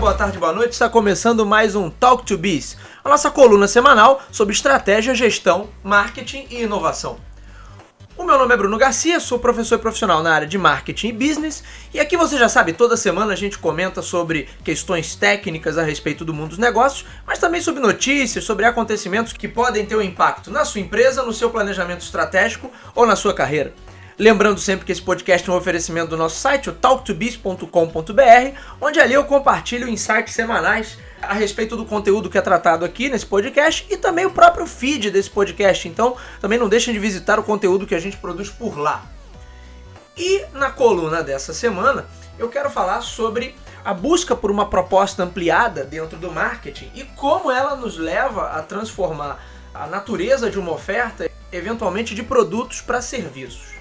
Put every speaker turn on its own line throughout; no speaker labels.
boa tarde, boa noite. Está começando mais um Talk to Biz, a nossa coluna semanal sobre estratégia, gestão, marketing e inovação. O meu nome é Bruno Garcia, sou professor profissional na área de marketing e business, e aqui você já sabe, toda semana a gente comenta sobre questões técnicas a respeito do mundo dos negócios, mas também sobre notícias, sobre acontecimentos que podem ter um impacto na sua empresa, no seu planejamento estratégico ou na sua carreira. Lembrando sempre que esse podcast é um oferecimento do nosso site, o talktobiz.com.br, onde ali eu compartilho insights semanais a respeito do conteúdo que é tratado aqui nesse podcast e também o próprio feed desse podcast. Então, também não deixem de visitar o conteúdo que a gente produz por lá. E na coluna dessa semana, eu quero falar sobre a busca por uma proposta ampliada dentro do marketing e como ela nos leva a transformar a natureza de uma oferta, eventualmente de produtos para serviços.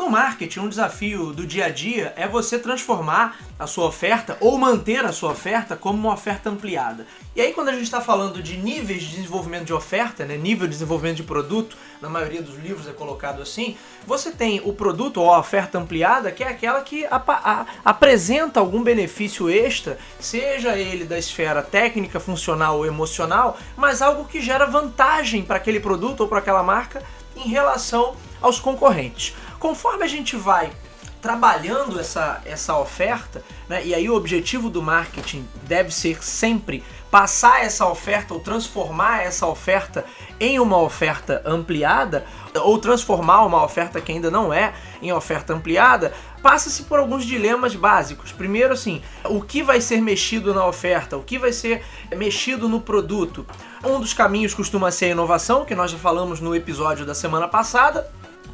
No marketing, um desafio do dia a dia é você transformar a sua oferta ou manter a sua oferta como uma oferta ampliada. E aí, quando a gente está falando de níveis de desenvolvimento de oferta, né, nível de desenvolvimento de produto, na maioria dos livros é colocado assim, você tem o produto ou a oferta ampliada, que é aquela que apresenta algum benefício extra, seja ele da esfera técnica, funcional ou emocional, mas algo que gera vantagem para aquele produto ou para aquela marca em relação aos concorrentes. Conforme a gente vai trabalhando essa, essa oferta, né, e aí o objetivo do marketing deve ser sempre passar essa oferta ou transformar essa oferta em uma oferta ampliada, ou transformar uma oferta que ainda não é em oferta ampliada, passa-se por alguns dilemas básicos. Primeiro, assim, o que vai ser mexido na oferta, o que vai ser mexido no produto. Um dos caminhos costuma ser a inovação, que nós já falamos no episódio da semana passada.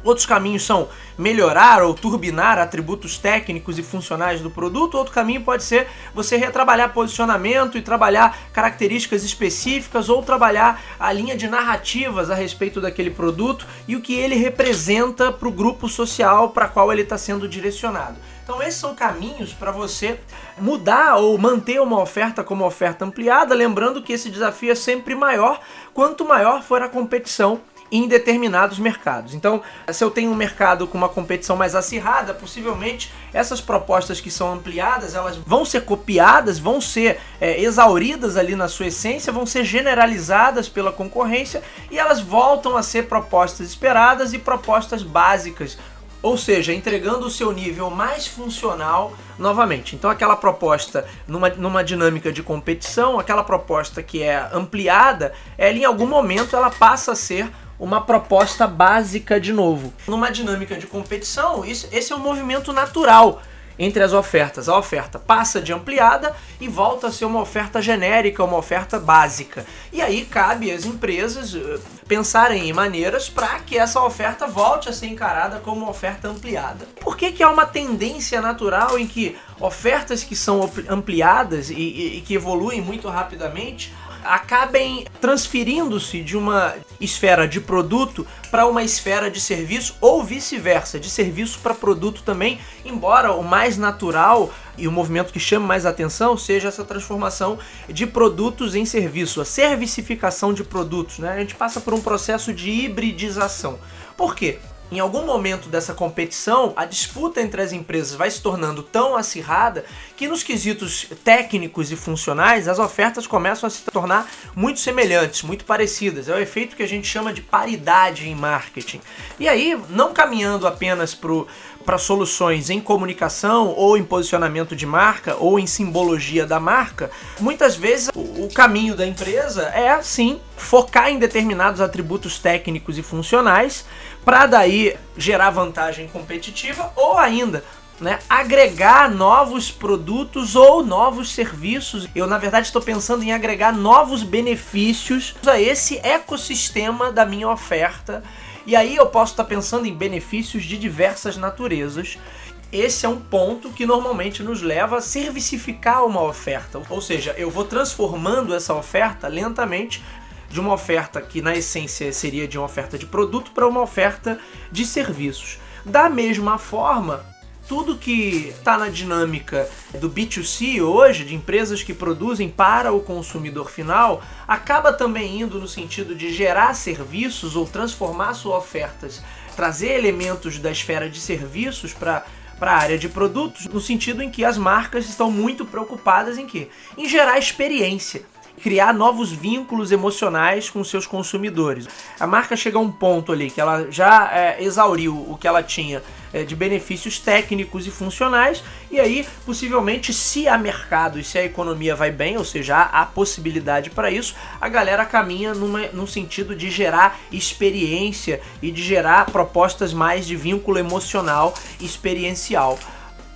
Outros caminhos são melhorar ou turbinar atributos técnicos e funcionais do produto. Outro caminho pode ser você retrabalhar posicionamento e trabalhar características específicas ou trabalhar a linha de narrativas a respeito daquele produto e o que ele representa para o grupo social para qual ele está sendo direcionado. Então esses são caminhos para você mudar ou manter uma oferta como oferta ampliada, lembrando que esse desafio é sempre maior quanto maior for a competição em determinados mercados. Então, se eu tenho um mercado com uma competição mais acirrada, possivelmente essas propostas que são ampliadas, elas vão ser copiadas, vão ser é, exauridas ali na sua essência, vão ser generalizadas pela concorrência e elas voltam a ser propostas esperadas e propostas básicas ou seja, entregando o seu nível mais funcional novamente. Então, aquela proposta numa, numa dinâmica de competição, aquela proposta que é ampliada, ela em algum momento ela passa a ser uma proposta básica de novo. Numa dinâmica de competição, isso, esse é um movimento natural entre as ofertas. A oferta passa de ampliada e volta a ser uma oferta genérica, uma oferta básica. E aí cabe às empresas eh, pensarem em maneiras para que essa oferta volte a ser encarada como oferta ampliada. Por que, que há uma tendência natural em que ofertas que são ampliadas e, e, e que evoluem muito rapidamente acabem transferindo-se de uma esfera de produto para uma esfera de serviço ou vice-versa, de serviço para produto também, embora o mais natural e o movimento que chama mais atenção seja essa transformação de produtos em serviço, a servicificação de produtos, né? A gente passa por um processo de hibridização. Por quê? Em algum momento dessa competição, a disputa entre as empresas vai se tornando tão acirrada que nos quesitos técnicos e funcionais as ofertas começam a se tornar muito semelhantes, muito parecidas. É o efeito que a gente chama de paridade em marketing. E aí, não caminhando apenas para soluções em comunicação ou em posicionamento de marca ou em simbologia da marca, muitas vezes o, o caminho da empresa é sim focar em determinados atributos técnicos e funcionais para daí gerar vantagem competitiva ou ainda né, agregar novos produtos ou novos serviços. Eu, na verdade, estou pensando em agregar novos benefícios a esse ecossistema da minha oferta. E aí eu posso estar pensando em benefícios de diversas naturezas. Esse é um ponto que normalmente nos leva a servicificar uma oferta. Ou seja, eu vou transformando essa oferta lentamente de uma oferta que na essência seria de uma oferta de produto para uma oferta de serviços. Da mesma forma, tudo que está na dinâmica do B2C hoje, de empresas que produzem para o consumidor final, acaba também indo no sentido de gerar serviços ou transformar suas ofertas, trazer elementos da esfera de serviços para para a área de produtos, no sentido em que as marcas estão muito preocupadas em quê? Em gerar experiência criar novos vínculos emocionais com seus consumidores. A marca chega a um ponto ali que ela já é, exauriu o que ela tinha é, de benefícios técnicos e funcionais, e aí possivelmente, se há mercado e se a economia vai bem, ou seja, há, possibilidade para isso, a galera caminha numa, num sentido de gerar experiência e de gerar propostas mais de vínculo emocional e experiencial.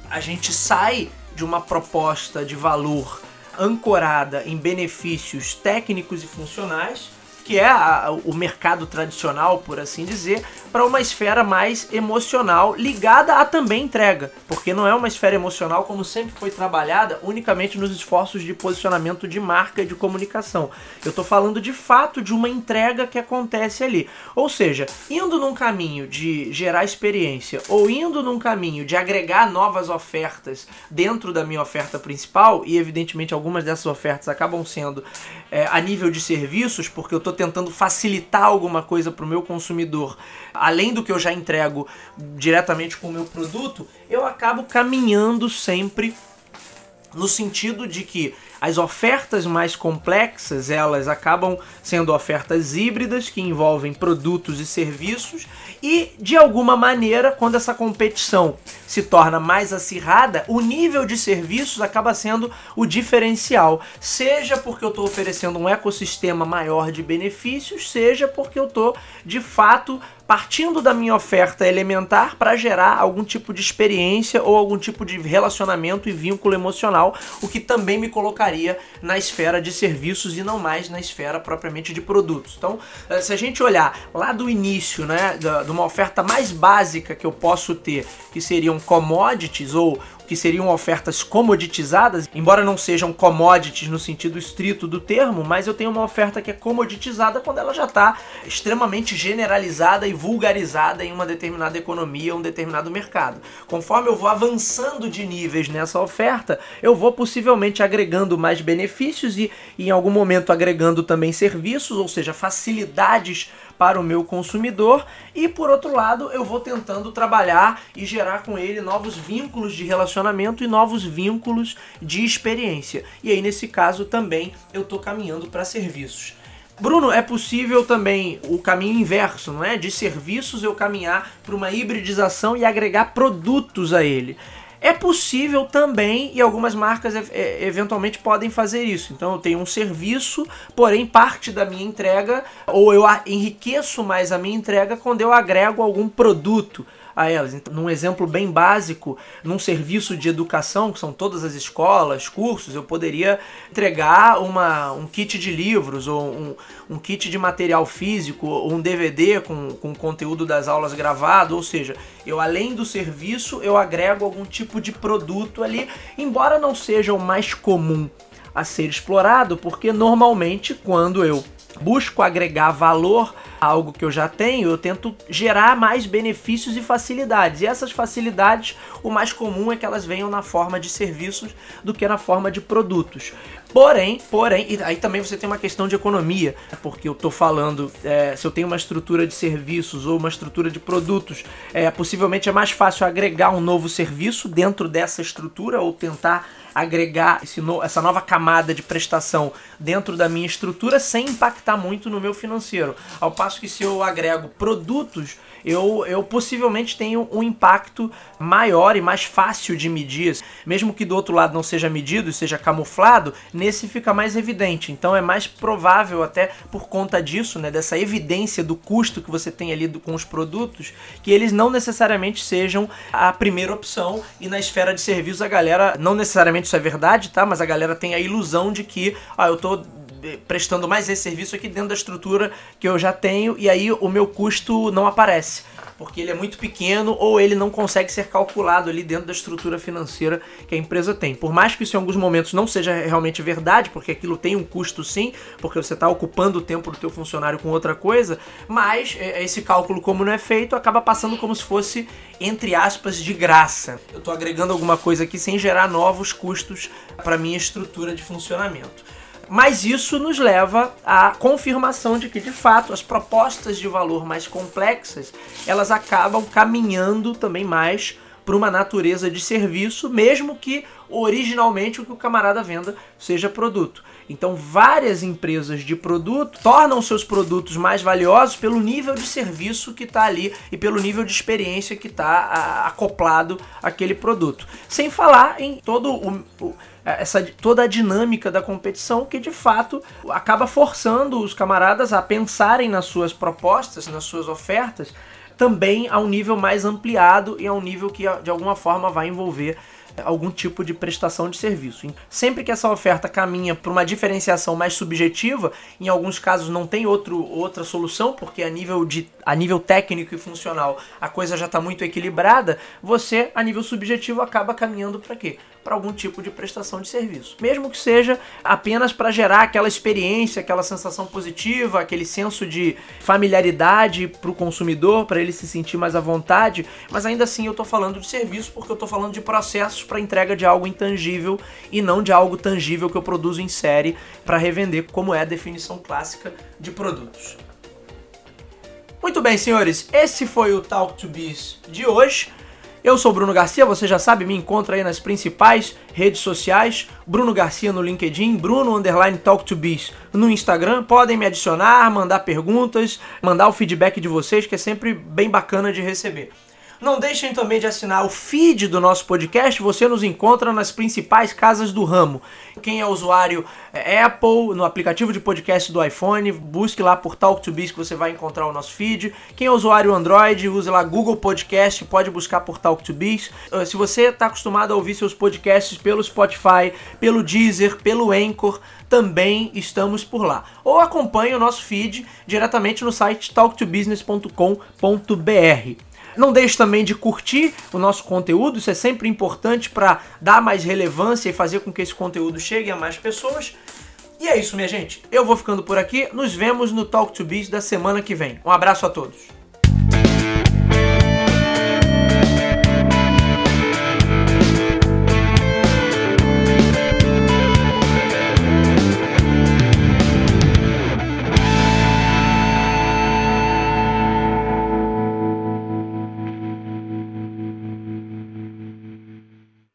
A gente sai de uma proposta de valor ancorada em benefícios técnicos e funcionais que é a, o mercado tradicional, por assim dizer, para uma esfera mais emocional, ligada a também entrega, porque não é uma esfera emocional como sempre foi trabalhada unicamente nos esforços de posicionamento de marca e de comunicação. Eu estou falando de fato de uma entrega que acontece ali. Ou seja, indo num caminho de gerar experiência ou indo num caminho de agregar novas ofertas dentro da minha oferta principal, e evidentemente algumas dessas ofertas acabam sendo é, a nível de serviços, porque eu estou tentando facilitar alguma coisa para o meu consumidor, além do que eu já entrego diretamente com o meu produto, eu acabo caminhando sempre no sentido de que as ofertas mais complexas, elas acabam sendo ofertas híbridas que envolvem produtos e serviços e de alguma maneira, quando essa competição se torna mais acirrada, o nível de serviços acaba sendo o diferencial, seja porque eu estou oferecendo um ecossistema maior de benefícios, seja porque eu estou de fato partindo da minha oferta elementar para gerar algum tipo de experiência ou algum tipo de relacionamento e vínculo emocional, o que também me colocaria na esfera de serviços e não mais na esfera propriamente de produtos. Então, eh, se a gente olhar lá do início, né, de uma oferta mais básica que eu posso ter, que seriam commodities ou que seriam ofertas comoditizadas, embora não sejam commodities no sentido estrito do termo, mas eu tenho uma oferta que é comoditizada quando ela já está extremamente generalizada e vulgarizada em uma determinada economia, um determinado mercado. Conforme eu vou avançando de níveis nessa oferta, eu vou possivelmente agregando mais benefícios e, em algum momento, agregando também serviços, ou seja, facilidades para o meu consumidor e por outro lado eu vou tentando trabalhar e gerar com ele novos vínculos de relacionamento e novos vínculos de experiência. E aí nesse caso também eu estou caminhando para serviços. Bruno, é possível também o caminho inverso, não é? De serviços eu caminhar para uma hibridização e agregar produtos a ele. É possível também, e algumas marcas eventualmente podem fazer isso. Então eu tenho um serviço, porém parte da minha entrega, ou eu enriqueço mais a minha entrega quando eu agrego algum produto a elas. Então, num exemplo bem básico, num serviço de educação, que são todas as escolas, cursos, eu poderia entregar uma, um kit de livros, ou um, um kit de material físico, ou um DVD com, com conteúdo das aulas gravado, ou seja, eu além do serviço, eu agrego algum tipo de produto ali, embora não seja o mais comum a ser explorado, porque normalmente quando eu busco agregar valor algo que eu já tenho, eu tento gerar mais benefícios e facilidades. E essas facilidades, o mais comum é que elas venham na forma de serviços do que na forma de produtos. Porém, porém, e aí também você tem uma questão de economia, porque eu estou falando, é, se eu tenho uma estrutura de serviços ou uma estrutura de produtos, é, possivelmente é mais fácil agregar um novo serviço dentro dessa estrutura ou tentar agregar no, essa nova camada de prestação dentro da minha estrutura sem impactar muito no meu financeiro. Ao passo que se eu agrego produtos, eu, eu possivelmente tenho um impacto maior e mais fácil de medir. Mesmo que do outro lado não seja medido seja camuflado, nesse fica mais evidente. Então é mais provável, até por conta disso, né, dessa evidência do custo que você tem ali do, com os produtos, que eles não necessariamente sejam a primeira opção. E na esfera de serviços a galera, não necessariamente isso é verdade, tá? Mas a galera tem a ilusão de que, ah, eu tô prestando mais esse serviço aqui dentro da estrutura que eu já tenho e aí o meu custo não aparece porque ele é muito pequeno ou ele não consegue ser calculado ali dentro da estrutura financeira que a empresa tem. Por mais que isso em alguns momentos não seja realmente verdade, porque aquilo tem um custo sim, porque você está ocupando o tempo do teu funcionário com outra coisa, mas é, esse cálculo como não é feito acaba passando como se fosse entre aspas de graça. Eu estou agregando alguma coisa aqui sem gerar novos custos para minha estrutura de funcionamento. Mas isso nos leva à confirmação de que, de fato, as propostas de valor mais complexas, elas acabam caminhando também mais para uma natureza de serviço, mesmo que originalmente o que o camarada venda seja produto. Então, várias empresas de produto tornam seus produtos mais valiosos pelo nível de serviço que está ali e pelo nível de experiência que está acoplado àquele produto. Sem falar em todo o, o essa, toda a dinâmica da competição que de fato acaba forçando os camaradas a pensarem nas suas propostas, nas suas ofertas, também a um nível mais ampliado e a um nível que de alguma forma vai envolver algum tipo de prestação de serviço. Sempre que essa oferta caminha para uma diferenciação mais subjetiva, em alguns casos não tem outro, outra solução, porque a nível, de, a nível técnico e funcional a coisa já está muito equilibrada, você, a nível subjetivo, acaba caminhando para quê? Para algum tipo de prestação de serviço. Mesmo que seja apenas para gerar aquela experiência, aquela sensação positiva, aquele senso de familiaridade para o consumidor, para ele se sentir mais à vontade, mas ainda assim eu estou falando de serviço porque eu estou falando de processos para entrega de algo intangível e não de algo tangível que eu produzo em série para revender, como é a definição clássica de produtos. Muito bem, senhores, esse foi o Talk to Biz de hoje. Eu sou Bruno Garcia, você já sabe, me encontra aí nas principais redes sociais, Bruno Garcia no LinkedIn, Bruno underline Talk to Biz no Instagram. Podem me adicionar, mandar perguntas, mandar o feedback de vocês, que é sempre bem bacana de receber. Não deixem também de assinar o feed do nosso podcast, você nos encontra nas principais casas do ramo. Quem é usuário é Apple, no aplicativo de podcast do iPhone, busque lá por Talk to Biz que você vai encontrar o nosso feed. Quem é usuário Android, use lá Google Podcast, pode buscar por Talk to Biz. Uh, se você está acostumado a ouvir seus podcasts pelo Spotify, pelo Deezer, pelo Anchor, também estamos por lá. Ou acompanhe o nosso feed diretamente no site talktobusiness.com.br. Não deixe também de curtir o nosso conteúdo, isso é sempre importante para dar mais relevância e fazer com que esse conteúdo chegue a mais pessoas. E é isso, minha gente. Eu vou ficando por aqui. Nos vemos no Talk to Biz da semana que vem. Um abraço a todos.